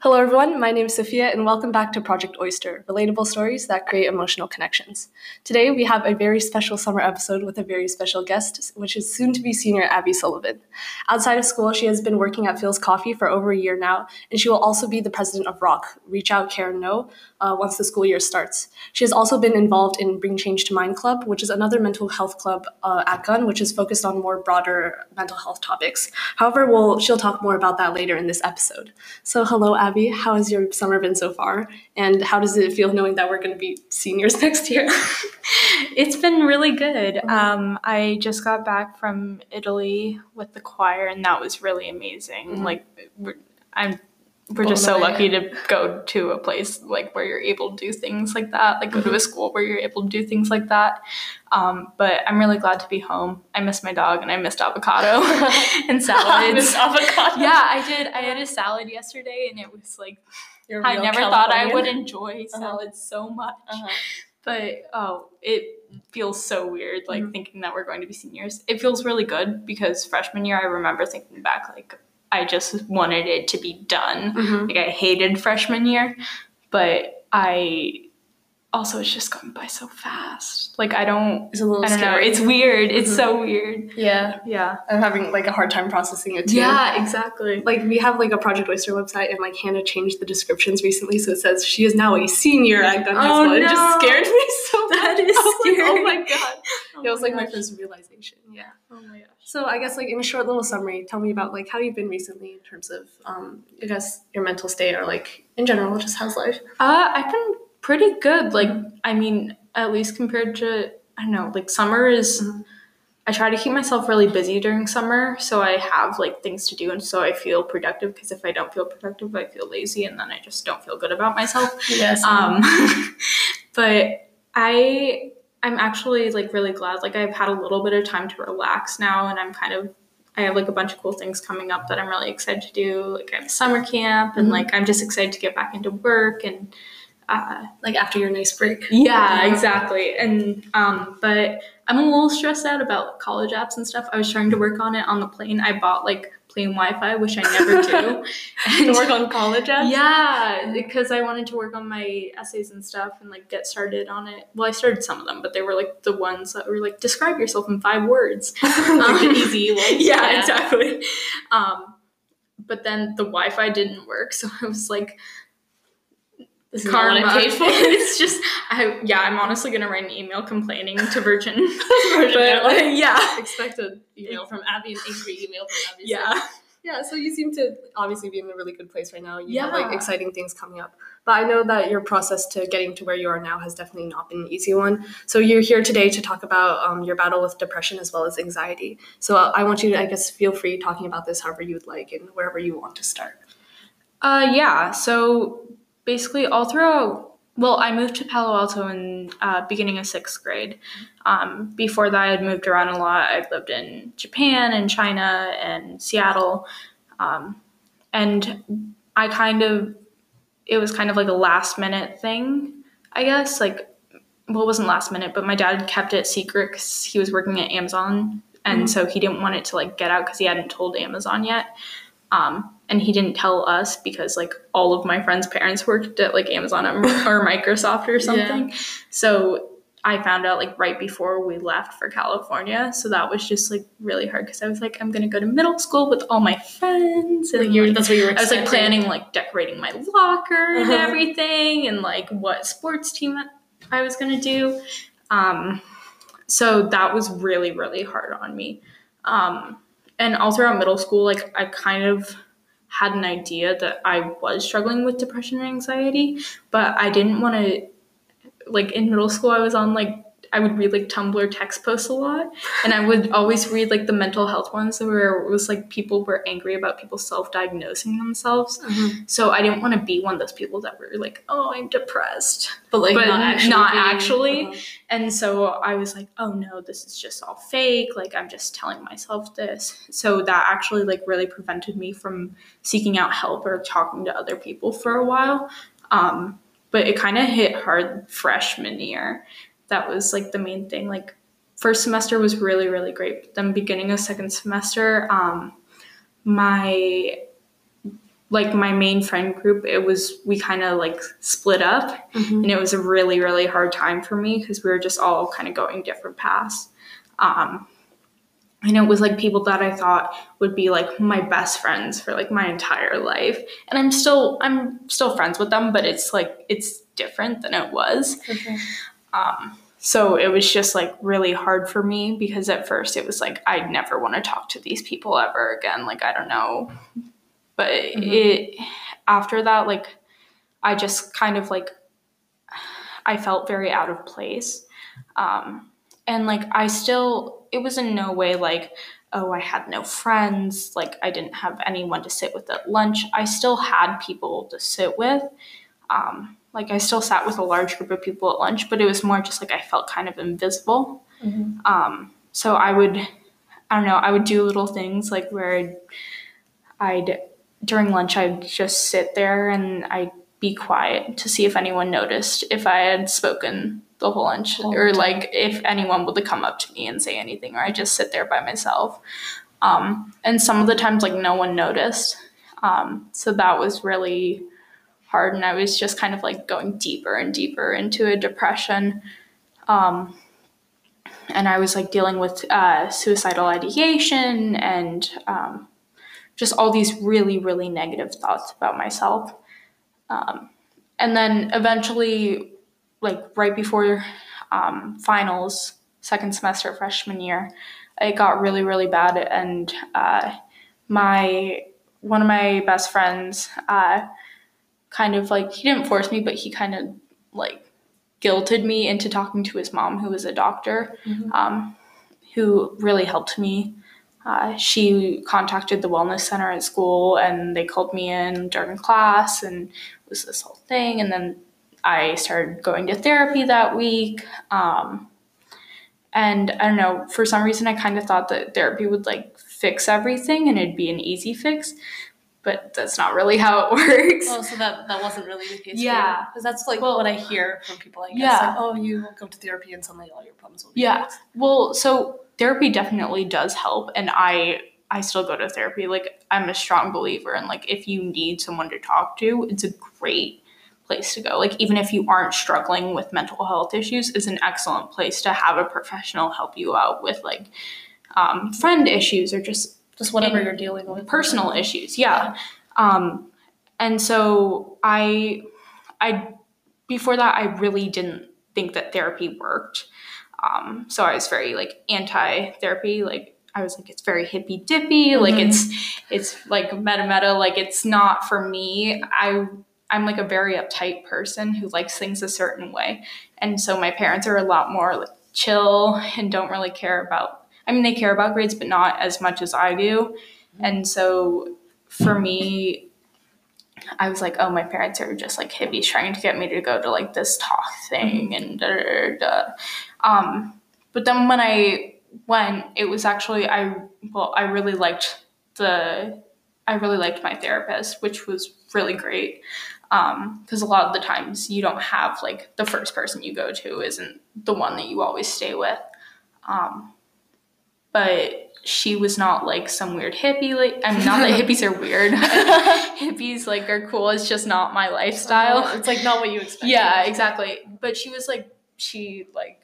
Hello, everyone. My name is Sophia, and welcome back to Project Oyster relatable stories that create emotional connections. Today, we have a very special summer episode with a very special guest, which is soon to be senior Abby Sullivan. Outside of school, she has been working at Philz Coffee for over a year now, and she will also be the president of ROCK, Reach Out, Care, Know, uh, once the school year starts. She has also been involved in Bring Change to Mind Club, which is another mental health club uh, at Gunn, which is focused on more broader mental health topics. However, we'll, she'll talk more about that later in this episode. So, hello, Abby. Abby, how has your summer been so far? And how does it feel knowing that we're going to be seniors next year? it's been really good. Um, I just got back from Italy with the choir, and that was really amazing. Mm-hmm. Like, I'm we're just so lucky to go to a place like where you're able to do things like that like go to a mm-hmm. school where you're able to do things like that um, but i'm really glad to be home i miss my dog and i missed avocado and salads avocado yeah i did i had a salad yesterday and it was like i never Californian. thought i would enjoy salads uh-huh. so much uh-huh. but oh it feels so weird like mm-hmm. thinking that we're going to be seniors it feels really good because freshman year i remember thinking back like I just wanted it to be done. Mm-hmm. Like I hated freshman year, but I also it's just going by so fast. Like I don't it's a little I don't scary. know. It's weird. It's mm-hmm. so weird. Yeah. Yeah. I'm having like a hard time processing it too. Yeah, exactly. Like we have like a Project Oyster website and like Hannah changed the descriptions recently so it says she is now a senior at Gunn High School. No. It just scared me so much. That is scary. Like, oh my god. Oh it was like gosh. my first realization. Yeah. Oh my gosh. So I guess like in a short little summary, tell me about like how you've been recently in terms of um I guess your mental state or like in general, just how's life? Uh I've been pretty good. Like, I mean, at least compared to, I don't know, like summer is, mm-hmm. I try to keep myself really busy during summer. So I have like things to do. And so I feel productive because if I don't feel productive, I feel lazy and then I just don't feel good about myself. Yes. Um, but I, I'm actually like really glad. Like I've had a little bit of time to relax now and I'm kind of I have like a bunch of cool things coming up that I'm really excited to do. Like I have summer camp and mm-hmm. like I'm just excited to get back into work and uh, like after your nice break. Yeah, exactly. And um, but I'm a little stressed out about college apps and stuff. I was trying to work on it on the plane. I bought like plane Wi-Fi, which I never do. and to work on college apps. Yeah, because I wanted to work on my essays and stuff and like get started on it. Well, I started some of them, but they were like the ones that were like describe yourself in five words. like um, easy ones. Yeah, yeah, exactly. Um, but then the Wi-Fi didn't work, so I was like this is karma. Not what I paid for. it's just, I yeah, I'm honestly gonna write an email complaining to Virgin. Virgin but, like, yeah, expect an email from Abby, an angry email from Abby. Yeah. Yeah, so you seem to obviously be in a really good place right now. You yeah. have like exciting things coming up. But I know that your process to getting to where you are now has definitely not been an easy one. So you're here today to talk about um, your battle with depression as well as anxiety. So I want you to, I guess, feel free talking about this however you would like and wherever you want to start. Uh, yeah. So basically all throughout well i moved to palo alto in uh, beginning of sixth grade. Um, before that i had moved around a lot. I've lived in japan and china and seattle. Um, and i kind of it was kind of like a last minute thing i guess. Like well it wasn't last minute but my dad kept it secret because he was working at amazon and mm-hmm. so he didn't want it to like get out because he hadn't told amazon yet. Um, and he didn't tell us because like all of my friends' parents worked at like Amazon or, or Microsoft or something. Yeah. So I found out like right before we left for California. So that was just like really hard because I was like, I'm gonna go to middle school with all my friends, and like, that's what you were. Expecting. I was like planning like decorating my locker and uh-huh. everything, and like what sports team I was gonna do. Um, so that was really really hard on me. Um, and all throughout middle school, like I kind of had an idea that I was struggling with depression and anxiety, but I didn't want to like in middle school I was on like I would read like Tumblr text posts a lot, and I would always read like the mental health ones where it was like people were angry about people self-diagnosing themselves. Mm-hmm. So I didn't want to be one of those people that were like, "Oh, I'm depressed," but like but not actually. Not being, actually. Uh-huh. And so I was like, "Oh no, this is just all fake. Like I'm just telling myself this." So that actually like really prevented me from seeking out help or talking to other people for a while. Um, but it kind of hit hard freshman year that was like the main thing. Like first semester was really really great. But then beginning of second semester, um, my like my main friend group, it was we kind of like split up, Mhm. and it was a really really hard time for me because we were just all kind of going different paths. Um, and it was like people that I thought would be like my best friends for like my entire life, and I'm still I'm still friends with them, but it's like it's different than it was. Sure. Um, so it was just like really hard for me because at first it was like I'd never want to talk to these people ever again. Like I don't know, but it after that like I just kind of like I felt very out of place, um, and like I still it was in no way like oh I had no friends like I didn't have anyone to sit with at lunch. I still had people to sit with. Um, like I still sat with a large group of people at lunch, but it was more just like I felt kind of invisible. Mhm. Um, so I would, I don't know, I would do little things like where I'd, I'd during lunch I'd just sit there and I'd be quiet to see if anyone noticed if I had spoken the whole lunch Whole or like if anyone would come up to me and say anything or I just sit there by myself. Um, and some of the times like no one noticed. Um, so that was really hard and I was just kind of like going deeper and deeper into a depression. Um, and I was like dealing with uh, suicidal ideation and um, just all these really, really negative thoughts about myself. Um, and then eventually, like right before um, finals, second semester freshman year, it got really, really bad. And uh, my one of my best friends, uh, kind of like he didn't force me, but he kind of like guilted me into talking to his mom, who was a doctor, Mhm. um, who really helped me. Uh, she contacted the wellness center at school, and they called me in during class, and it was this whole thing. And then I started going to therapy that week. Um, and I don't know, for some reason, I kind of thought that therapy would like fix everything and it'd be an easy fix, but that's not really how it works. Oh, so that that wasn't really the case. Yeah. because that's like Well- what I hear from people. I guess Yeah. like, oh, you go to therapy and suddenly all your problems will be Yeah. fixed. Well, so therapy definitely does help, and I I still go to therapy. Like I'm a strong believer in like if you need someone to talk to, it's a great place to go. Like even if you aren't struggling with mental health issues, it's an excellent place to have a professional help you out with like um, friend issues or just Just whatever And you're dealing with. personal issues yeah. Um and so i i before that i really didn't think that therapy worked. Um so i was very like anti-therapy like i was like it's very hippy dippy like Mhm. it's it's like meta meta like it's not for me. I i'm like a very uptight person who likes things a certain way. And so my parents are a lot more like chill and don't really care about i mean they care about grades but not as much as i do and so for me, I was like, oh, my parents are just like hippies trying to get me to go to like this talk thing and da da da. Um, but then when I went, it was actually I well, I really liked the I really liked my therapist, which was really great. Because a lot of the times you don't have like the first person you go to isn't the one that you always stay with. Um, but she was not like some weird hippie. Like I mean, not that hippies are weird. hippies like are cool. It's just not my lifestyle. Uh, it's like not what you expect. Yeah, exactly. But she was like, she like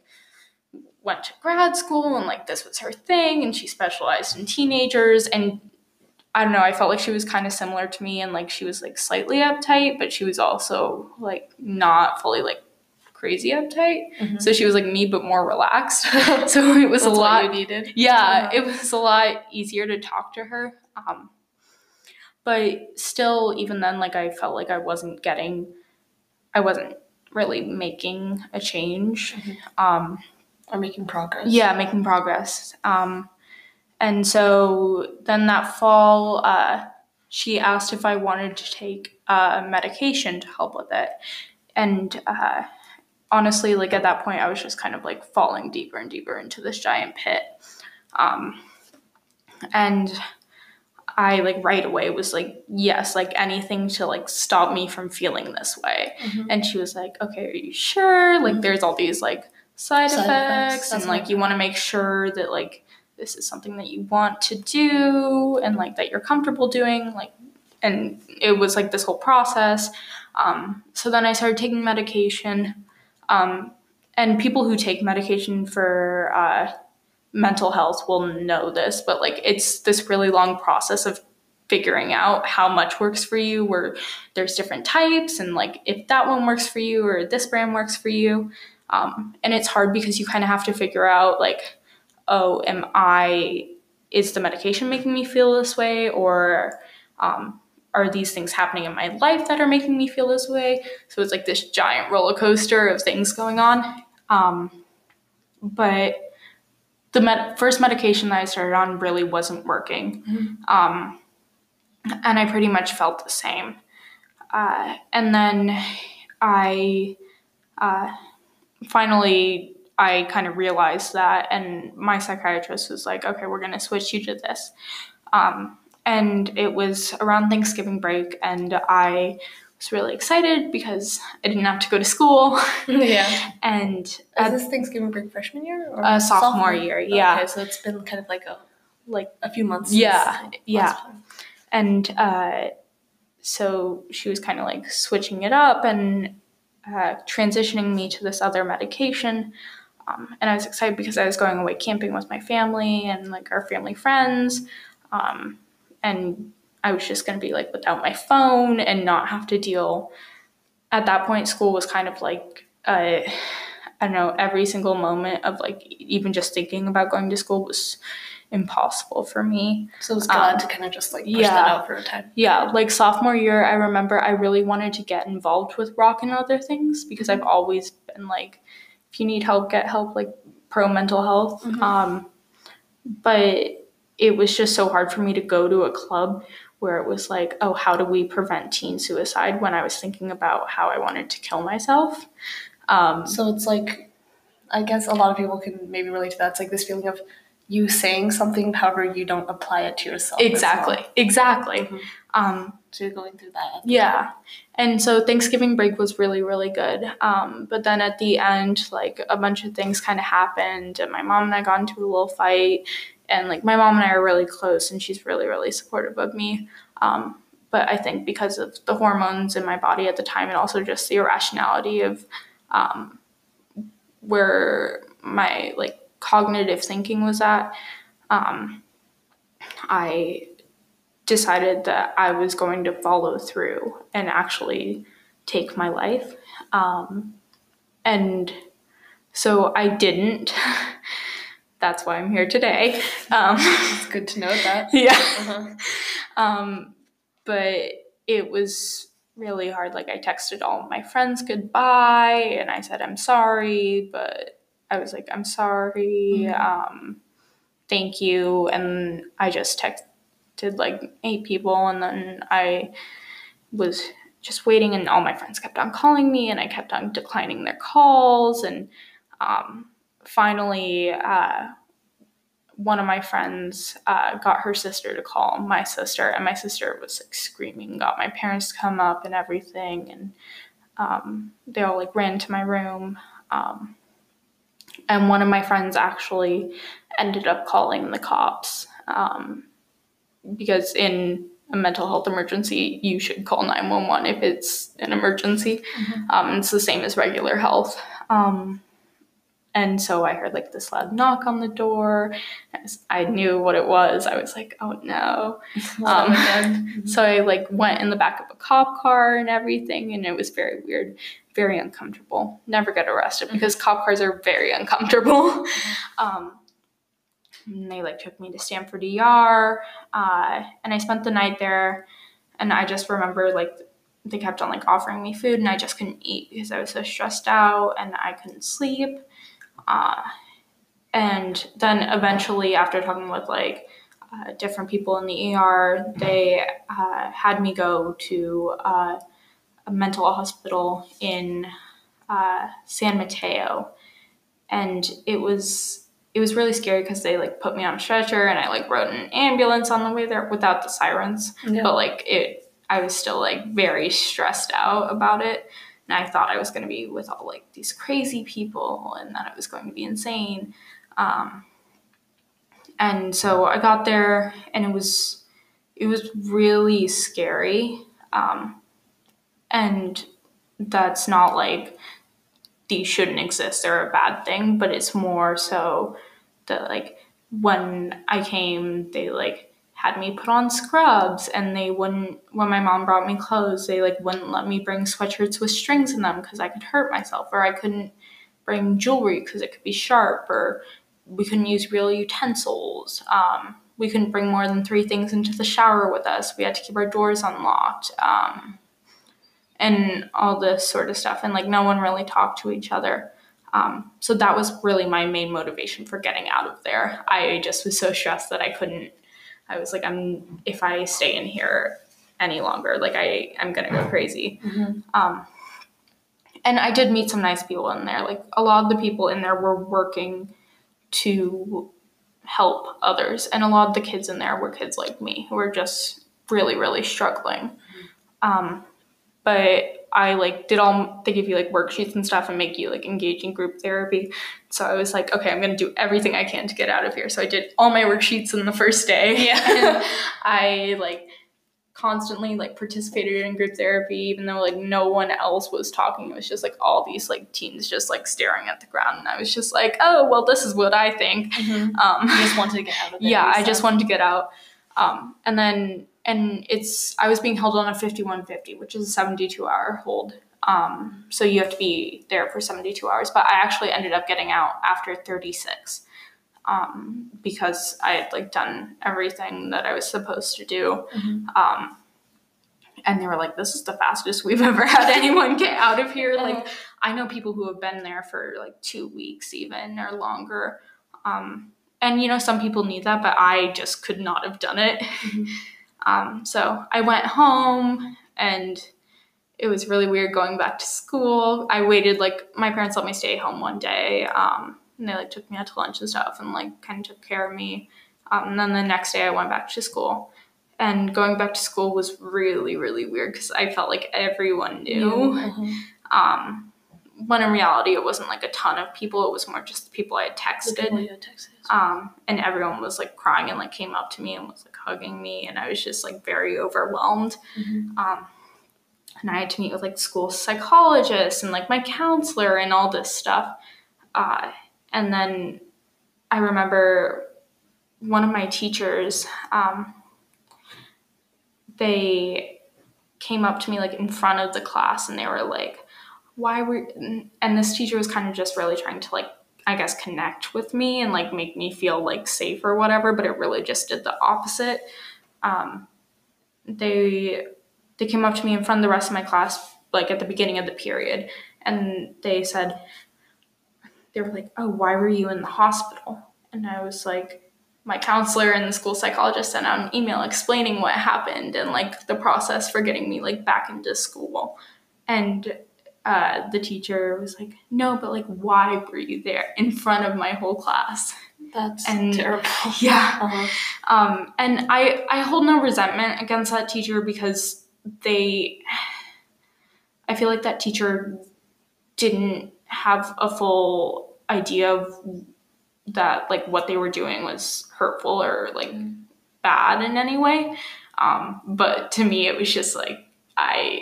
went to grad school and like this was her thing, and she specialized in teenagers. And I don't know, I felt like she was kind of similar to me, and like she was like slightly uptight, but she was also like not fully like crazy uptight. Mhm. So she was like me, but more relaxed. so it was a lot needed. yeah, Uh-huh. it was a lot easier to talk to her. Um, but still, even then, like I felt like I wasn't getting, I wasn't really making a change. Mhm. Um, Or making progress. yeah, making progress. Um, and so then that fall, uh, she asked if I wanted to take uh, medication to help with it. And uh, honestly, like at that point, I was just kind of like falling deeper and deeper into this giant pit. Um, and I like right away was like, yes, like anything to like stop me from feeling this way. Mhm. And she was like, okay, are you sure? Like, Mhm. there's all these like side, Side effects, effects, and like you want to make sure that like this is something that you want to do and like that you're comfortable doing. Like, and it was like this whole process. Um, so then I started taking medication. Um, and people who take medication for uh, mental health will know this, but like it's this really long process of figuring out how much works for you where there's different types and like if that one works for you or this brand works for you. Um, and it's hard because you kind of have to figure out like oh am i is the medication making me feel this way? Or um, are these things happening in my life that are making me feel this way so it's like this giant roller coaster of things going on um, but the med- first medication that i started on really wasn't working mm-hmm. um, and I pretty much felt the same. Uh, and then I uh, finally I kind of realized that, and my psychiatrist was like, "Okay, we're gonna switch you to this." Um, and it was around Thanksgiving break, and I was really excited because I didn't have to go to school. yeah. and is this Thanksgiving break freshman year or uh, sophomore, sophomore, year? Yeah. Okay, so it's been kind of like a like a few months. Yeah. Yeah and uh, so she was kind of like switching it up and uh, transitioning me to this other medication. Um, and I was excited because I was going away camping with my family and like our family friends. Um, and I was just going to be like without my phone and not have to deal. At that point, school was kind of like, uh, I don't know, every single moment of like even just thinking about going to school was impossible for me. So it was glad um, to kind of just like push yeah, that out for a time. Yeah, like sophomore year, I remember I really wanted to get involved with rock and other things because I've always been like, if you need help, get help, like pro mental health. Mm-hmm. Um, but it was just so hard for me to go to a club where it was like, oh, how do we prevent teen suicide when I was thinking about how I wanted to kill myself. Um, so it's like, I guess a lot of people can maybe relate to that. It's like this feeling of you saying something, however, you don't apply it to yourself. Exactly. Well. Exactly. Mm-hmm. Um, so you're going through that. Yeah. And so Thanksgiving break was really, really good. Um, but then at the end, like a bunch of things kind of happened, and my mom and I got into a little fight. And like my mom and I are really close, and she's really, really supportive of me. Um, but I think because of the hormones in my body at the time, and also just the irrationality of um, where my like cognitive thinking was at, um, I decided that I was going to follow through and actually take my life. Um, and so I didn't. That's why I'm here today. Um, it's good to know that. Yeah. Uh-huh. Um, but it was really hard. Like I texted all my friends goodbye and I said I'm sorry, but I was like, I'm sorry, mm-hmm. um, thank you. And I just texted like eight people, and then I was just waiting, and all my friends kept on calling me, and I kept on declining their calls. And um, finally, uh, one of my friends uh, got her sister to call my sister, and my sister was like screaming, got my parents to come up and everything, and um, they all like ran to my room. Um, and one of my friends actually ended up calling the cops um, because in a mental health emergency you should call 911 if it's an emergency mm-hmm. um, it's the same as regular health um, and so I heard like this loud knock on the door. I knew what it was. I was like, oh no. Um, so I like went in the back of a cop car and everything, and it was very weird, very uncomfortable. Never get arrested because cop cars are very uncomfortable. um, they like took me to Stanford ER, uh, and I spent the night there. And I just remember like they kept on like offering me food, and I just couldn't eat because I was so stressed out and I couldn't sleep. Uh, and then eventually, after talking with like uh, different people in the ER, they uh, had me go to uh, a mental hospital in uh, San Mateo, and it was it was really scary because they like put me on a stretcher and I like rode an ambulance on the way there without the sirens, yeah. but like it. I was still like very stressed out about it and I thought I was going to be with all like these crazy people and that it was going to be insane. Um, and so I got there, and it was it was really scary. Um, and that's not like these shouldn't exist, they're a bad thing, but it's more so that like when I came, they like had me put on scrubs and they wouldn't when my mom brought me clothes they like wouldn't let me bring sweatshirts with strings in them because i could hurt myself or i couldn't bring jewelry because it could be sharp or we couldn't use real utensils. Um, we couldn't bring more than three things into the shower with us. We had to keep our doors unlocked um, and all this sort of stuff and like no one really talked to each other. Um, so that was really my main motivation for getting out of there. I just was so stressed that i couldn't I was like, I'm if I stay in here any longer, like I I'm gonna go crazy. Mm-hmm. Um, and I did meet some nice people in there. Like a lot of the people in there were working to help others, and a lot of the kids in there were kids like me who were just really really struggling. Mm-hmm. Um, but I like did all they give you like worksheets and stuff and make you like engage in group therapy. So I was like, okay, I'm gonna do everything I can to get out of here. So I did all my worksheets in the first day. Yeah. I like constantly like participated in group therapy even though like no one else was talking it was just like all these like teens just like staring at the ground and i was just like oh well this is what i think mm-hmm. um you just wanted to get out of there yeah i just wanted to get out um and then and it's I was being held on a 5150, which is a 72 hour hold. Um, so you have to be there for 72 hours. But I actually ended up getting out after 36 um, because I had like done everything that I was supposed to do. Mm-hmm. Um, and they were like, "This is the fastest we've ever had anyone get out of here." Like. I know people who have been there for like two weeks, even or longer. Um, and you know, some people need that, but I just could not have done it. Mm-hmm. Um, so I went home and it was really weird going back to school. I waited, like, my parents let me stay home one day. Um, and they like took me out to lunch and stuff and like kind of took care of me. Um, and then the next day I went back to school. And going back to school was really, really weird because I felt like everyone knew. Mm-hmm. Um, when in reality it wasn't like a ton of people, it was more just the people I had texted. Had texted. Um, and everyone was like crying and like came up to me and was like hugging me, and I was just like very overwhelmed. Mm-hmm. Um, and I had to meet with like school psychologists and like my counselor and all this stuff. Uh, and then I remember one of my teachers, um, they came up to me like in front of the class and they were like, why were, and this teacher was kind of just really trying to like I guess, connect with me and like make me feel like safe or whatever, but it really just did the opposite. Um, they they came up to me in front of the rest of my class, like at the beginning of the period, and they said, they were like, "Oh, why were you in the hospital?" And I was like, my counselor and the school psychologist sent out an email explaining what happened and like the process for getting me like back into school. And uh, the teacher was like, "No, but like, why were you there in front of my whole class?" That's and, terrible. Yeah. Uh-huh. Um, and I I hold no resentment against that teacher because they, I feel like that teacher didn't have a full idea of that like what they were doing was hurtful or like mm. bad in any way. Um, but to me, it was just like I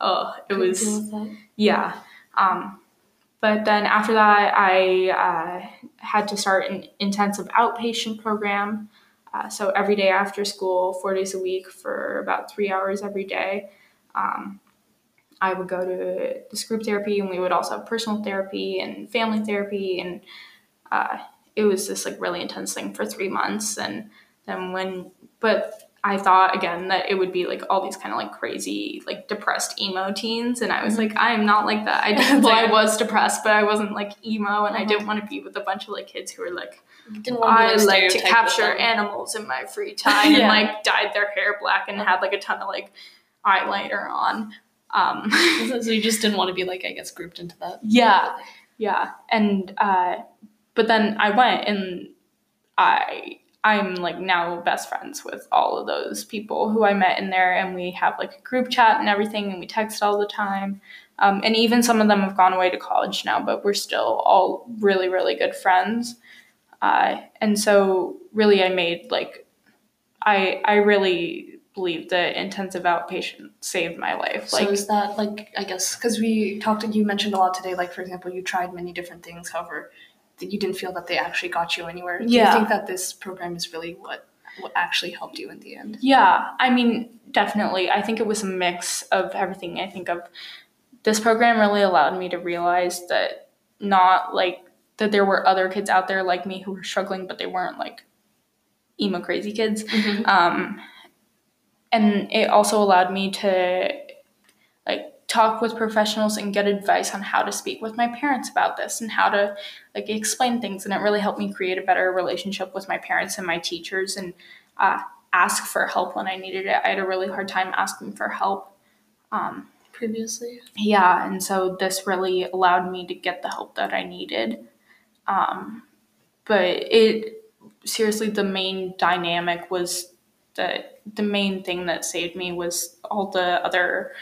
oh, it was yeah. Um, but then after that, I uh, had to start an intensive outpatient program. Uh, so every day after school, four days a week for about three hours every day. Um, I would go to this group therapy, and we would also have personal therapy and family therapy, and uh, it was this like really intense thing for three months. And then when, but I thought again that it would be like all these kind of like crazy, like depressed emo teens. And I was mm-hmm. like, I am not like that. I did, well, I was depressed, but I wasn't like emo and mm-hmm. I didn't want to be with a bunch of like kids who were like, I like to capture animals in my free time yeah. and like dyed their hair black and had like a ton of like eyeliner on. Um, so you just didn't want to be like, I guess, grouped into that. Yeah. Yeah. And, uh, but then I went and I I'm like now best friends with all of those people who I met in there, and we have like a group chat and everything, and we text all the time. Um, and even some of them have gone away to college now, but we're still all really, really good friends. Uh, and so, really, I made like I I really believe that intensive outpatient saved my life. Like, so is that like I guess because we talked, you mentioned a lot today. Like for example, you tried many different things. However, you didn't feel that they actually got you anywhere. Do yeah. you think that this program is really what what actually helped you in the end? Yeah, I mean, definitely. I think it was a mix of everything. I think of this program really allowed me to realize that not like that there were other kids out there like me who were struggling, but they weren't like emo crazy kids. Mm-hmm. Um, and it also allowed me to talk with professionals and get advice on how to speak with my parents about this and how to like explain things. And it really helped me create a better relationship with my parents and my teachers and uh, ask for help when i needed it. I had a really hard time asking for help um, previously? Yeah and so this really allowed me to get the help that i needed. Um, but it seriously the main dynamic was that the main thing that saved me was all the other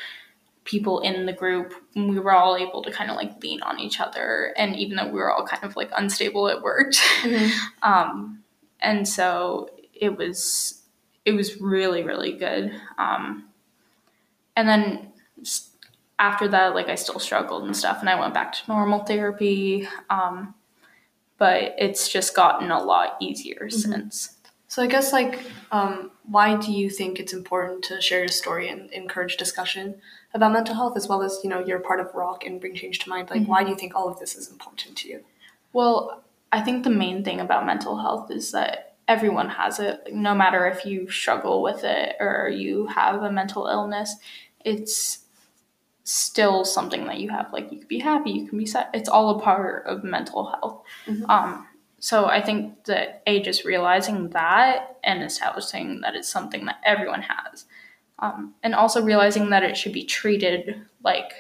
people in the group we were all able to kind of like lean on each other and even though we were all kind of like unstable it worked mm-hmm. um, and so it was it was really really good um, and then after that like i still struggled and stuff and i went back to normal therapy um, but it's just gotten a lot easier mm-hmm. since so I guess like, um, why do you think it's important to share your story and encourage discussion about mental health as well as you know you're part of Rock and Bring Change to Mind? Like, mm-hmm. why do you think all of this is important to you? Well, I think the main thing about mental health is that everyone has it. No matter if you struggle with it or you have a mental illness, it's still something that you have. Like you can be happy, you can be sad. It's all a part of mental health. Mm-hmm. Um, so I think that A, just realizing that and establishing that it's something that everyone has. Um, and also realizing that it should be treated like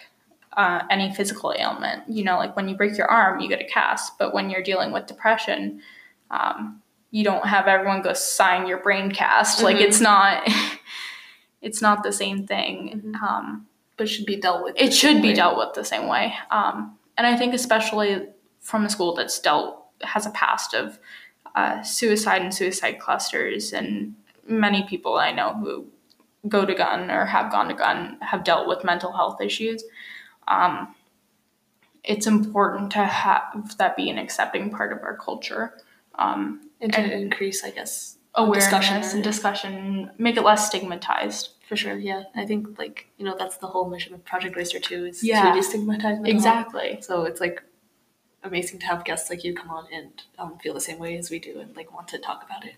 uh, any physical ailment. You know, like when you break your arm, you get a cast, but when you're dealing with depression, um, you don't have everyone go sign your brain cast. Mm-hmm. Like it's not, it's not the same thing. Mm-hmm. Um, but it should be dealt with. It should be dealt with the same way. Um, and I think especially from a school that's dealt has a past of uh, suicide and suicide clusters, and many people I know who go to Gunn or have gone to Gunn have dealt with mental health issues. Um, it's important to have that be an accepting part of our culture. Um, and to and increase, I guess, awareness discussion and discussion, make it less stigmatized. For sure, yeah. I think like you know that's the whole mission of Project Oyster too is yeah. to destigmatize exactly. Health. So it's like amazing to have guests like you come on and um, feel the same way as we do and like want to talk about it.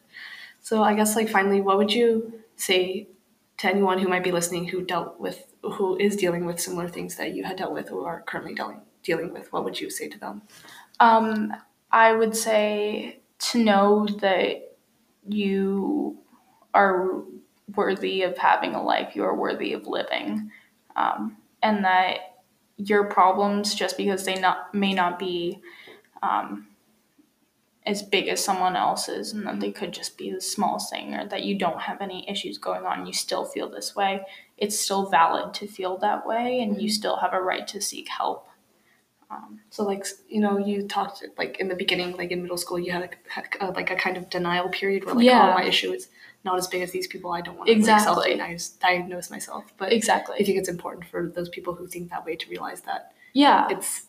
So I guess like finally, what would you say to anyone who might be listening who dealt with who is dealing with similar things that you had dealt with or are currently dealing dealing with? What would you say to them? Um, I would say to know that you are worthy of having a life. You are worthy of living, um, and that your problems just because they not may not be um, as big as someone else's and that they could just be the smallest thing or that you don't have any issues going on you still feel this way it's still valid to feel that way and mm-hmm. you still have a right to seek help um, so like you know you talked like in the beginning like in middle school you had, a, a like a kind of denial period where like yeah. oh my issue is not as big as these people. I don't want to exactly. like, self-diagnose myself. But exactly, I think it's important for those people who think that way to realize that yeah, it's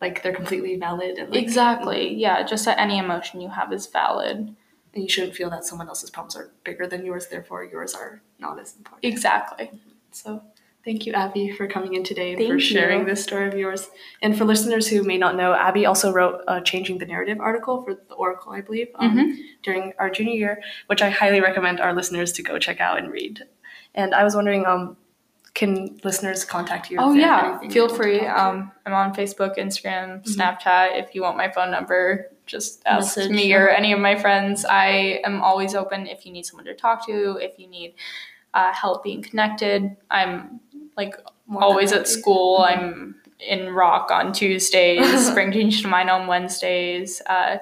like they're completely valid. And, like, exactly, yeah. Just that any emotion you have is valid, and you shouldn't feel that someone else's problems are bigger than yours. Therefore, yours are not as important. Exactly. Mm-hmm. So Thank you, Abby, for coming in today and Thank for sharing you. this story of yours. And for listeners who may not know, Abby also wrote a Changing the Narrative article for the Oracle, I believe, um, mm-hmm. during our junior year, which I highly recommend our listeners to go check out and read. And I was wondering, um, can listeners contact you? Oh yeah, feel free. Um, I'm on Facebook, Instagram, mm-hmm. Snapchat. If you want my phone number, just ask Message me or any of my friends. I am always open if you need someone to talk to. If you need uh, help being connected, I'm like More always at school. Mm-hmm. I'm in rock on Tuesdays, Bring Change to Mind on Wednesdays. Uh,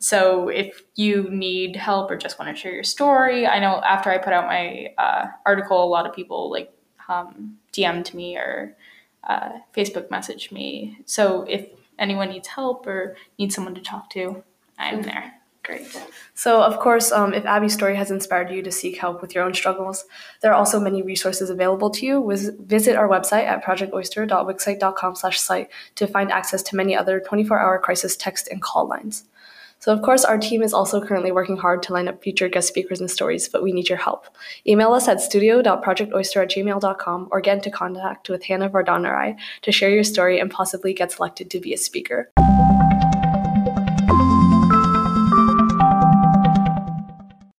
so if you need help or just want to share your story, I know after I put out my uh, article, a lot of people like um, DM'd me or uh, Facebook messaged me. So if anyone needs help or needs someone to talk to, I'm there. Great. So, of course, um, if Abby's story has inspired you to seek help with your own struggles, there are also many resources available to you. Visit our website at projectoyster.wixsite.com/site to find access to many other 24-hour crisis text and call lines. So, of course, our team is also currently working hard to line up future guest speakers and stories, but we need your help. Email us at studio.projectoyster at gmail.com or get into contact with Hannah Vardon or I to share your story and possibly get selected to be a speaker.